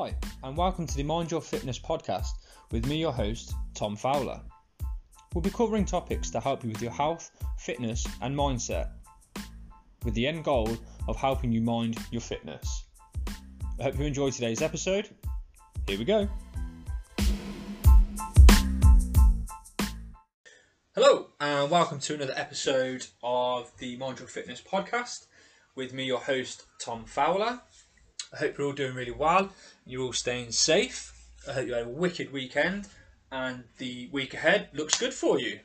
Hi, and welcome to the Mind Your Fitness podcast with me, your host, Tom Fowler. We'll be covering topics to help you with your health, fitness, and mindset, with the end goal of helping you mind your fitness. I hope you enjoyed today's episode. Here we go. Hello, and welcome to another episode of the Mind Your Fitness podcast with me, your host, Tom Fowler. I hope you're all doing really well. You're all staying safe. I hope you had a wicked weekend and the week ahead looks good for you.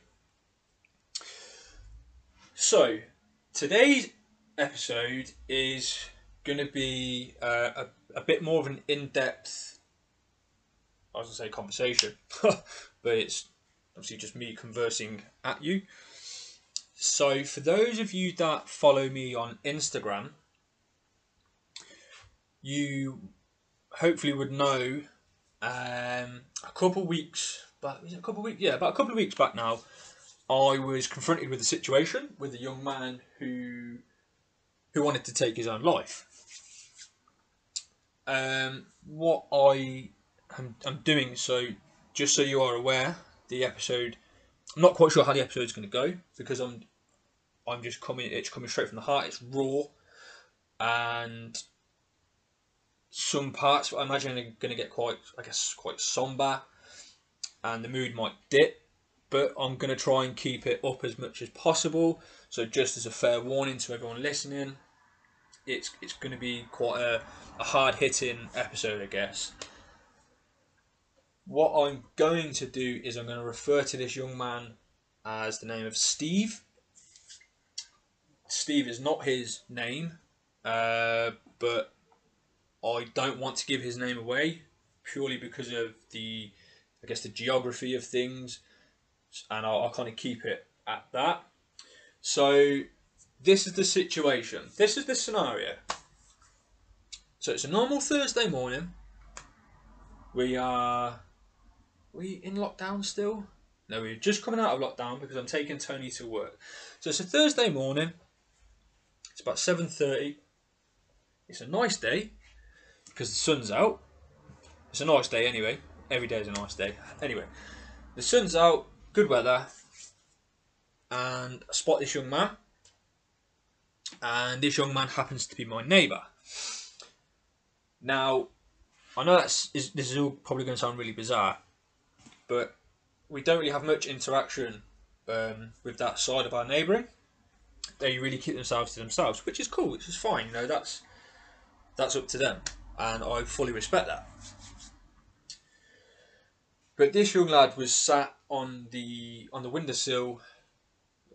So, today's episode is going to be uh, a, a bit more of an in depth, I was going to say conversation, but it's obviously just me conversing at you. So, for those of you that follow me on Instagram, you hopefully would know um, a couple of weeks, but is it a couple weeks? Yeah, about a couple of weeks back now, I was confronted with a situation with a young man who who wanted to take his own life. Um, what I am I'm doing, so just so you are aware, the episode. I'm not quite sure how the episode is going to go because I'm I'm just coming. It's coming straight from the heart. It's raw, and some parts I imagine are going to get quite, I guess, quite somber, and the mood might dip. But I'm going to try and keep it up as much as possible. So just as a fair warning to everyone listening, it's it's going to be quite a, a hard hitting episode, I guess. What I'm going to do is I'm going to refer to this young man as the name of Steve. Steve is not his name, uh, but I don't want to give his name away purely because of the, I guess, the geography of things, and I'll, I'll kind of keep it at that. So, this is the situation. This is the scenario. So it's a normal Thursday morning. We are, we in lockdown still? No, we're just coming out of lockdown because I'm taking Tony to work. So it's a Thursday morning. It's about seven thirty. It's a nice day because the sun's out. It's a nice day anyway. Every day is a nice day. Anyway, the sun's out, good weather, and I spot this young man. And this young man happens to be my neighbour. Now, I know that's is, this is all probably going to sound really bizarre, but we don't really have much interaction um, with that side of our neighbouring. They really keep themselves to themselves, which is cool, which is fine. You know, that's that's up to them and I fully respect that. But this young lad was sat on the on the windowsill,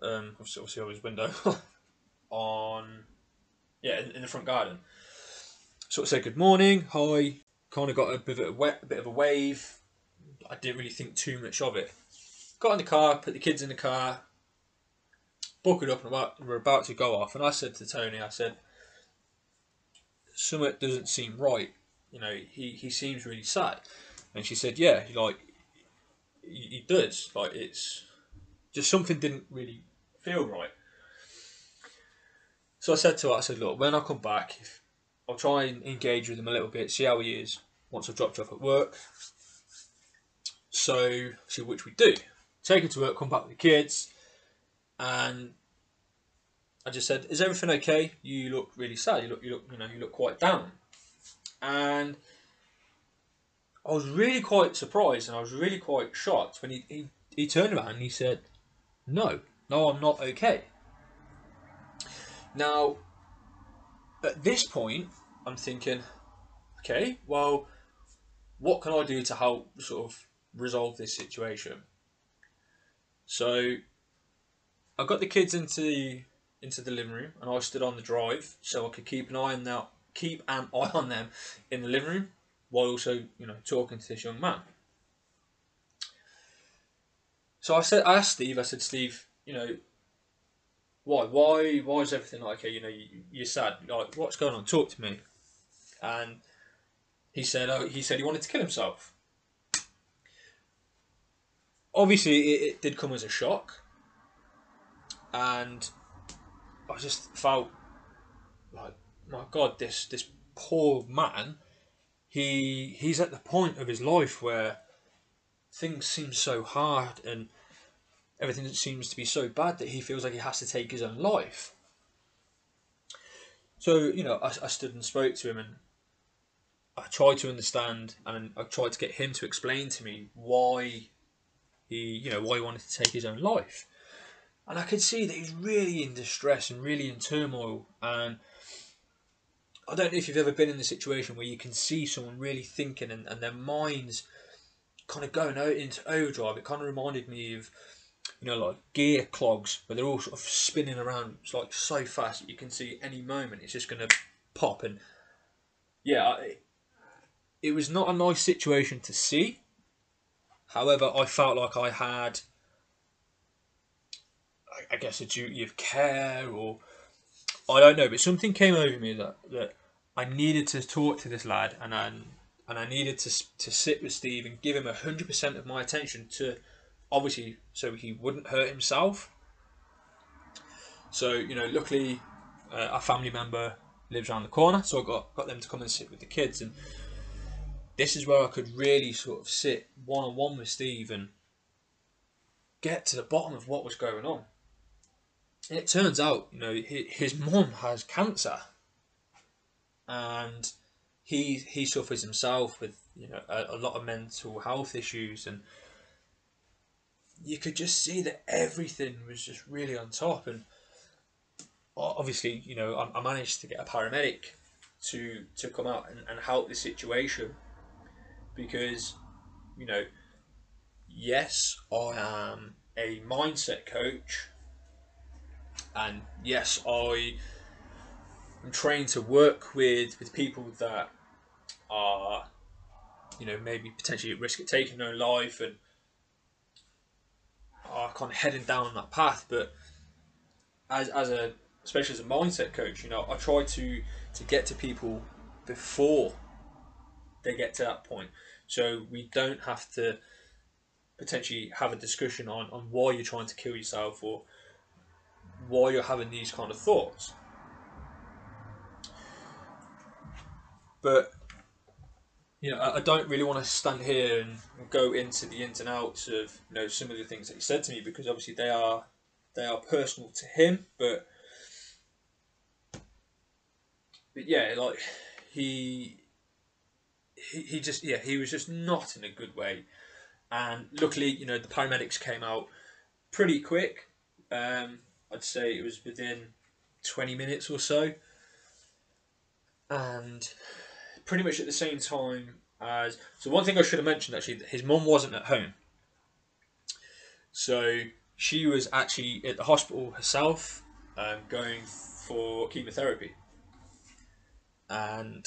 um, obviously his window, on yeah in, in, the front garden. Sort of said good morning, hi. Kind of got a bit of a, wet, a bit of a wave. I didn't really think too much of it. Got in the car, put the kids in the car, buckled up, and about, we're about to go off. And I said to Tony, I said, something doesn't seem right. You know, he, he seems really sad. And she said, yeah, like, he, he does. Like, it's just something didn't really feel right. So I said to her, I said, look, when I come back, if, I'll try and engage with him a little bit, see how he is once I've dropped off at work. So, see which we do. Take her to work, come back with the kids, and I just said, "Is everything okay? You look really sad. You look, you look, you know, you look quite down." And I was really quite surprised, and I was really quite shocked when he he, he turned around and he said, "No, no, I'm not okay." Now, at this point, I'm thinking, okay, well, what can I do to help sort of resolve this situation? So, I got the kids into the into the living room, and I stood on the drive so I could keep an eye on that, keep an eye on them in the living room, while also you know talking to this young man. So I said, I asked Steve. I said, Steve, you know, why, why, why is everything like? You know, you, you're sad. Like, what's going on? Talk to me. And he said, oh, he said he wanted to kill himself. Obviously, it, it did come as a shock, and I just felt like, my God, this this poor man he he's at the point of his life where things seem so hard and everything seems to be so bad that he feels like he has to take his own life. So you know, I, I stood and spoke to him, and I tried to understand, and I tried to get him to explain to me why he, you know, why he wanted to take his own life. And I could see that he's really in distress and really in turmoil. And I don't know if you've ever been in a situation where you can see someone really thinking and, and their minds kind of going out into overdrive. It kind of reminded me of, you know, like gear clogs where they're all sort of spinning around it's like so fast that you can see any moment it's just going to pop. And yeah, it was not a nice situation to see. However, I felt like I had, I guess, a duty of care, or I don't know, but something came over me that that I needed to talk to this lad, and I and I needed to to sit with Steve and give him hundred percent of my attention to, obviously, so he wouldn't hurt himself. So you know, luckily, uh, a family member lives around the corner, so I got got them to come and sit with the kids and this is where I could really sort of sit one on one with Steve and get to the bottom of what was going on. It turns out, you know, his mum has cancer, and he he suffers himself with you know a, a lot of mental health issues, and you could just see that everything was just really on top. And obviously, you know, I, I managed to get a paramedic to to come out and, and help the situation. Because, you know, yes, I am a mindset coach, and yes, I am trained to work with with people that are, you know, maybe potentially at risk of taking their own life and are kind of heading down that path. But as as a especially as a mindset coach, you know, I try to to get to people before they get to that point. So we don't have to potentially have a discussion on, on why you're trying to kill yourself or why you're having these kind of thoughts. But you know, I, don't really want to stand here and go into the ins and outs of you know some of the things that he said to me because obviously they are they are personal to him, but but yeah, like he he, he just yeah he was just not in a good way, and luckily you know the paramedics came out pretty quick. Um, I'd say it was within twenty minutes or so, and pretty much at the same time as so one thing I should have mentioned actually his mum wasn't at home, so she was actually at the hospital herself, um, going for chemotherapy, and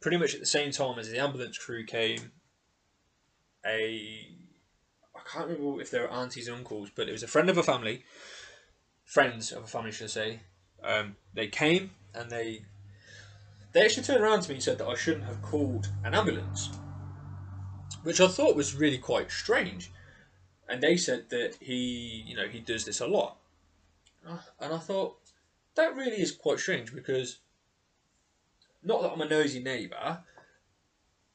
pretty much at the same time as the ambulance crew came, a I can't remember if they were aunties and uncles, but it was a friend of a family, friends of a family, should I say. Um, they came and they they actually turned around to me and said that I shouldn't have called an ambulance, which I thought was really quite strange. And they said that he, you know, he does this a lot, and I thought that really is quite strange because not that I'm a nosy neighbour,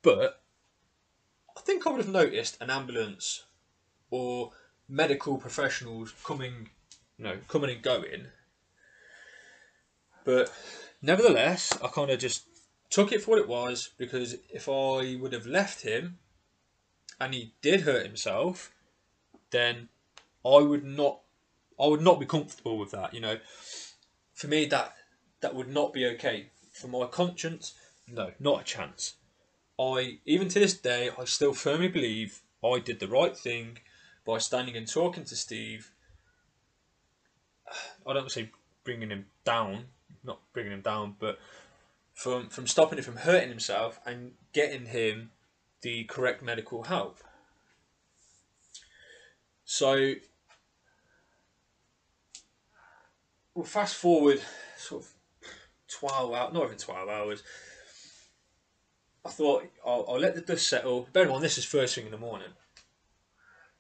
but I think I would have noticed an ambulance or medical professionals coming, you know, coming and going. But nevertheless, I kind of just took it for what it was because if I would have left him and he did hurt himself, then I would not I would not be comfortable with that, you know. For me that that would not be okay for my conscience, no, not a chance. I, even to this day, I still firmly believe I did the right thing by standing and talking to Steve. I don't say bringing him down, not bringing him down, but from from stopping him from hurting himself and getting him the correct medical help. So, well, fast forward sort of 12 hours, not even 12 hours. I thought I'll, I'll let the dust settle. Bear in mind, this is first thing in the morning.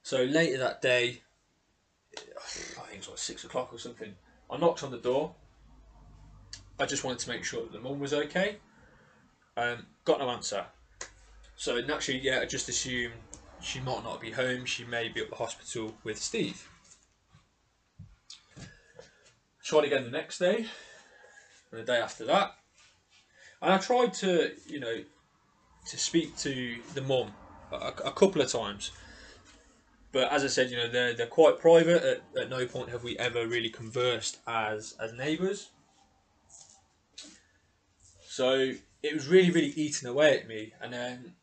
So later that day, think it was like six o'clock or something, I knocked on the door. I just wanted to make sure that the mum was okay. Um, got no answer. So naturally, yeah, I just assumed she might not be home. She may be at the hospital with Steve. Tried again the next day, and the day after that, and I tried to, you know, to speak to the mum a, a couple of times. But as I said, you know, they're, they're quite private. At, at no point have we ever really conversed as as neighbours. So it was really, really eating away at me. And then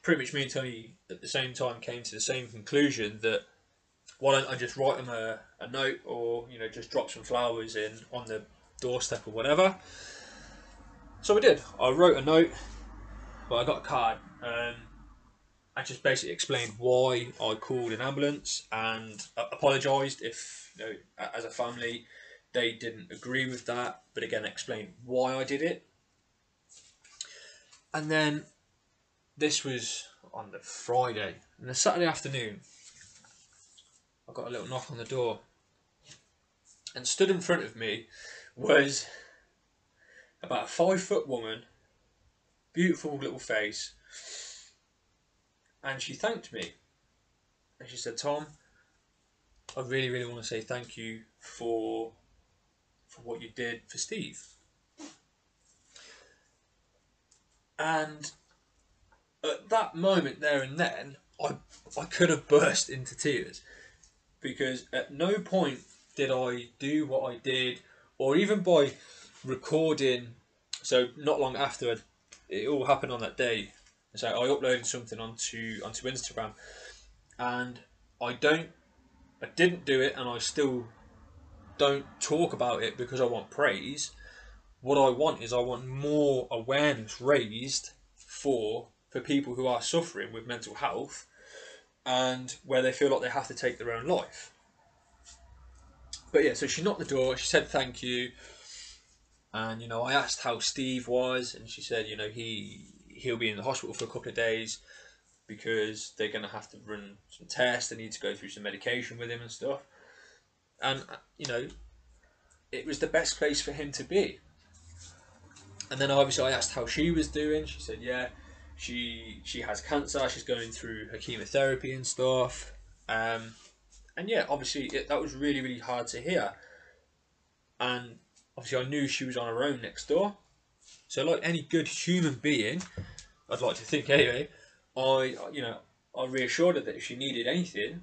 pretty much me and Tony at the same time came to the same conclusion that why don't I just write them a, a note or, you know, just drop some flowers in on the doorstep or whatever. So we did. I wrote a note, but I got a card. Um, I just basically explained why I called an ambulance and apologised if, you know, as a family, they didn't agree with that. But again, explained why I did it. And then this was on the Friday. And the Saturday afternoon, I got a little knock on the door. And stood in front of me was about a five foot woman, beautiful little face, and she thanked me. And she said, Tom, I really, really want to say thank you for for what you did for Steve. And at that moment there and then, I I could have burst into tears because at no point did I do what I did, or even by recording. So not long after it all happened on that day, so I uploaded something onto onto Instagram, and I don't, I didn't do it, and I still don't talk about it because I want praise. What I want is I want more awareness raised for for people who are suffering with mental health and where they feel like they have to take their own life. But yeah, so she knocked the door, she said thank you, and you know, I asked how Steve was, and she said, you know, he he'll be in the hospital for a couple of days because they're gonna have to run some tests, they need to go through some medication with him and stuff. And you know, it was the best place for him to be. And then obviously I asked how she was doing. She said, yeah, she she has cancer. She's going through her chemotherapy and stuff. Um, and yeah, obviously it, that was really really hard to hear. And obviously I knew she was on her own next door. So like any good human being, I'd like to think anyway, I you know I reassured her that if she needed anything,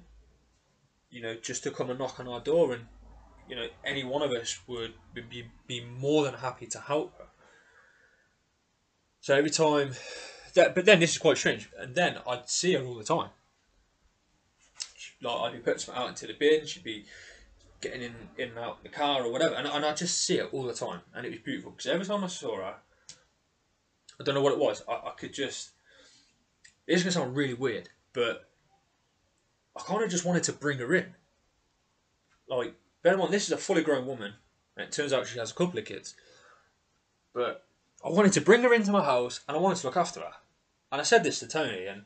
you know, just to come and knock on our door and you know any one of us would be, be more than happy to help her. So every time that, but then this is quite strange. And then I'd see her all the time. Like I'd be putting something out into the bin. She'd be getting in, in and out the car or whatever, and, and I'd just see her all the time, and it was beautiful because every time I saw her, I don't know what it was. I, I could just. It's gonna sound really weird, but I kind of just wanted to bring her in. Like, bear in mind, this is a fully grown woman, and it turns out she has a couple of kids. But I wanted to bring her into my house, and I wanted to look after her. And I said this to Tony, and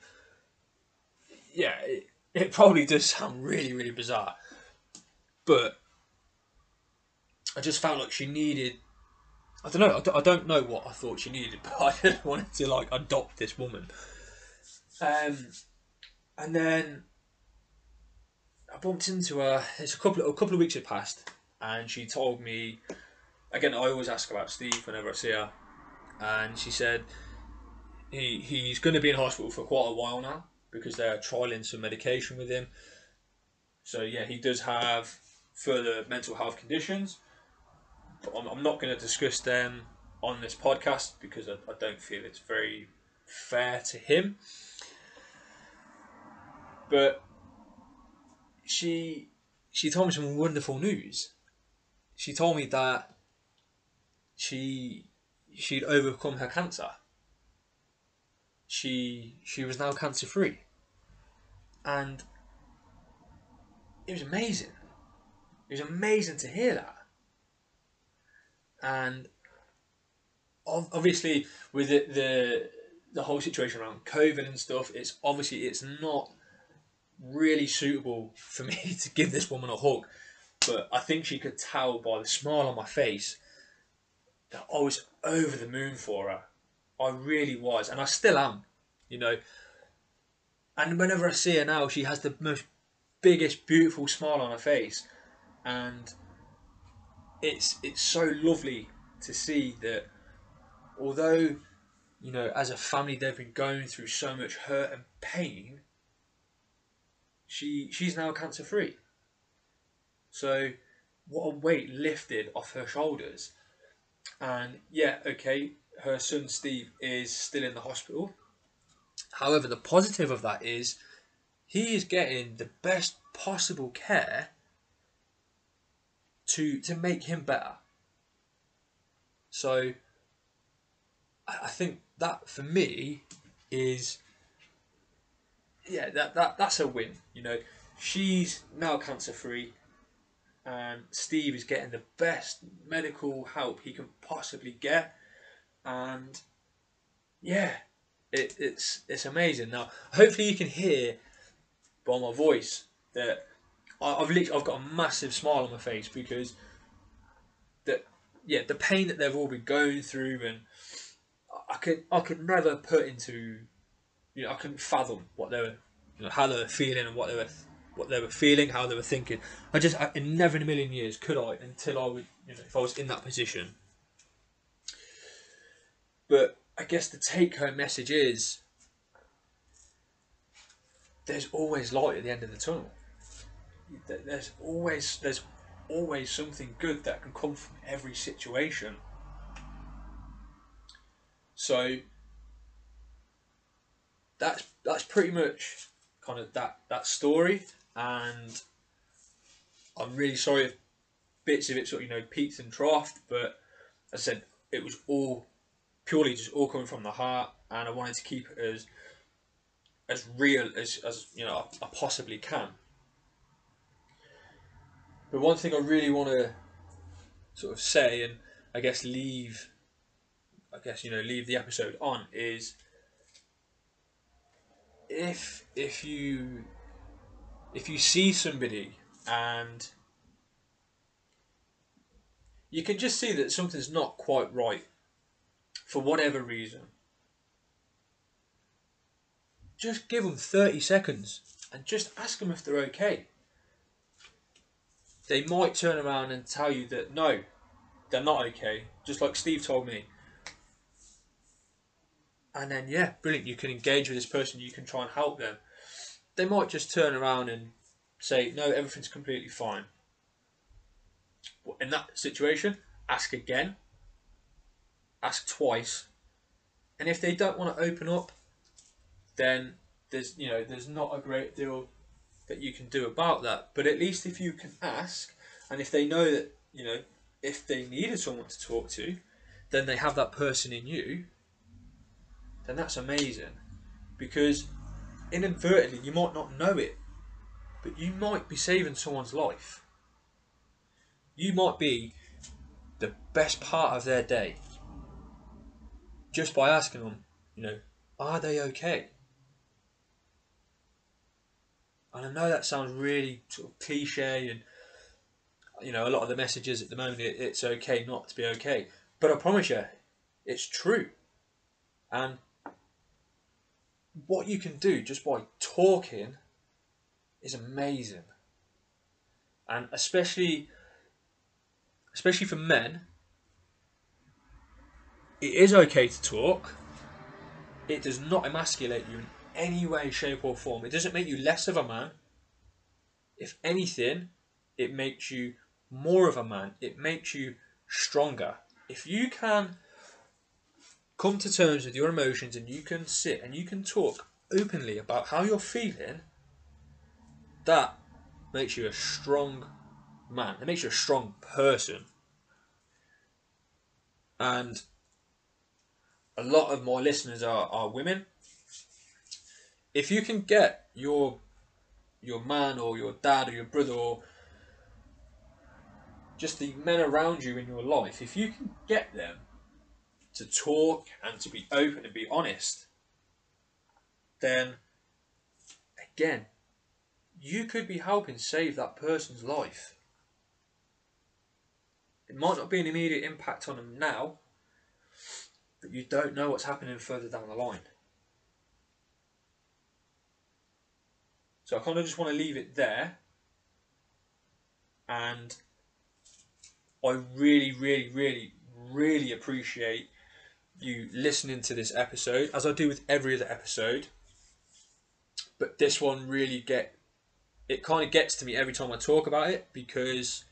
yeah, it, it probably does sound really, really bizarre, but I just felt like she needed. I don't know. I don't know what I thought she needed, but I just wanted to like adopt this woman. Um, and then I bumped into her. It's a couple a couple of weeks had passed, and she told me. Again, I always ask about Steve whenever I see her, and she said he he's going to be in hospital for quite a while now because they're trialing some medication with him. So yeah, he does have further mental health conditions, I'm, I'm not going to discuss them on this podcast because I, I don't feel it's very fair to him. But she she told me some wonderful news. She told me that she she'd overcome her cancer she she was now cancer free, and it was amazing. It was amazing to hear that, and obviously with the, the the whole situation around COVID and stuff, it's obviously it's not really suitable for me to give this woman a hug, but I think she could tell by the smile on my face that I was over the moon for her I really was, and I still am. you know. And whenever I see her now, she has the most biggest, beautiful smile on her face, and it's it's so lovely to see that although you know as a family they've been going through so much hurt and pain she she's now cancer free so what a weight lifted off her shoulders. And yeah okay her son steve is still in the hospital. However the positive of that is he is getting the best possible care to to make him better. So I think that for me is yeah that, that that's a win. You know, she's now cancer free and Steve is getting the best medical help he can possibly get and yeah it, it's it's amazing now hopefully you can hear by my voice that I've literally I've got a massive smile on my face because that yeah the pain that they've all been going through and I could I could never put into you know I couldn't fathom what they were you know how they were feeling and what they were what they were feeling how they were thinking. I just I, never in a million years could I until I would you know if I was in that position. But I guess the take home message is there's always light at the end of the tunnel there's always there's always something good that can come from every situation. So that's that's pretty much kind of that that story, and I'm really sorry if bits of it sort of you know peaked and troughed, but as I said, it was all purely just all coming from the heart, and I wanted to keep it as as real as, as you know I possibly can. But one thing I really want to sort of say and I guess leave, I guess you know leave the episode on is if if you if you see somebody and you can just see that something's not quite right for whatever reason just give them 30 seconds and just ask them if they're okay they might turn around and tell you that no, they're not okay, just like Steve told me. And then, yeah, brilliant, you can engage with this person, you can try and help them. They might just turn around and say, no, everything's completely fine. In that situation, ask again, ask twice, and if they don't want to open up, then there's you know there's not a great deal that you can do about that. But at least if you can ask, and if they know that, you know, if they needed someone to talk to, then they have that person in you, then that's amazing. Because inadvertently, you might not know it, but you might be saving someone's life. You might be the best part of their day just by asking them, you know, are they okay? And I know that sounds really sort of cliche, and you know, a lot of the messages at the moment, it, it's okay not to be okay. But I promise you, it's true. And what you can do just by talking is amazing. And especially, especially for men, it is okay to talk. It does not emasculate you in any way, shape, or form. It doesn't make you less of a man. If anything, it makes you more of a man. It makes you stronger. If you can come to terms with your emotions and you can sit and you can talk openly about how you're feeling, that makes you a strong man. It makes you a strong person. And a lot of my listeners are, are women if you can get your your man or your dad or your brother or just the men around you in your life, if you can get them to talk and to be open and be honest, then again, you could be helping save that person's life. It might not be an immediate impact on them now, but you don't know what's happening further down the line. So I kind of just want to leave it there. And I really, really, really, really appreciate you listening to this episode, as I do with every other episode. But this one really get it kind of gets to me every time I talk about it because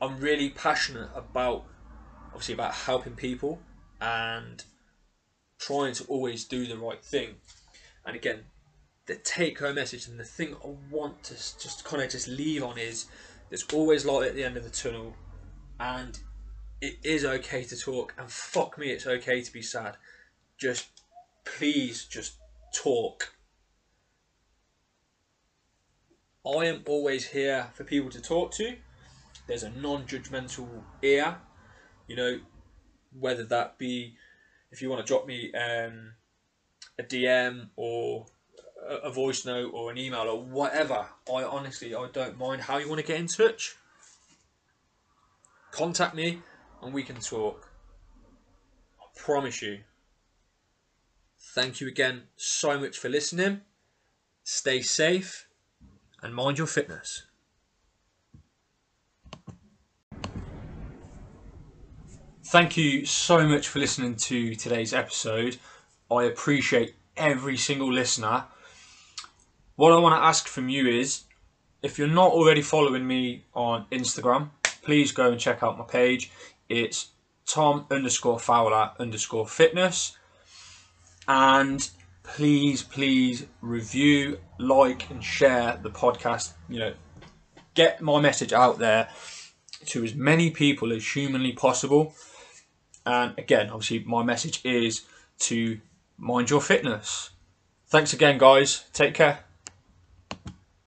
I'm really passionate about obviously about helping people and trying to always do the right thing. And again, the take home message and the thing I want to just kind of just leave on is there's always light at the end of the tunnel and it is okay to talk and fuck me it's okay to be sad. Just please just talk. I am always here for people to talk to. There's a non-judgmental ear you know whether that be if you want to drop me um, a dm or a voice note or an email or whatever i honestly i don't mind how you want to get in touch contact me and we can talk. I promise you. Thank you again so much for listening. Stay safe and mind your fitness. Thank you so much for listening to today's episode. I appreciate every single listener. What I want to ask from you is if you're not already following me on Instagram, please go and check out my page. It's Tom underscore Fowler underscore fitness. And please, please review, like, and share the podcast. You know, get my message out there to as many people as humanly possible. And again, obviously, my message is to mind your fitness. Thanks again, guys. Take care.